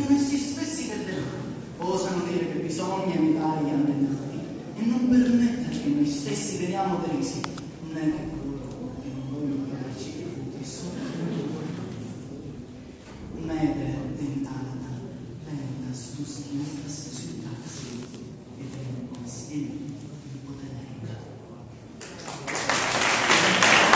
permessi stessi che devono osano dire che bisogna imitare gli allenati e non permettere che noi stessi veniamo derisi né che coloro che non vogliono darci i frutti sono mede tentata eh, tenta su sinistra su tassi e tengo consiglio